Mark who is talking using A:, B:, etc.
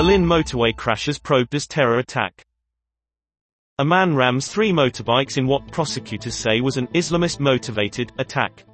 A: Berlin motorway crashes probed as terror attack. A man rams three motorbikes in what prosecutors say was an Islamist-motivated attack.